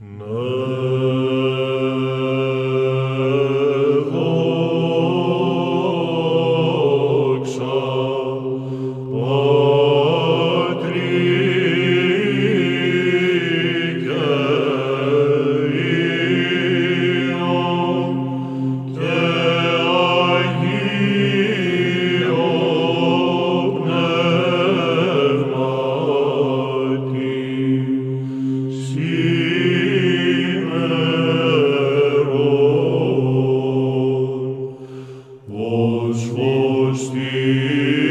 and the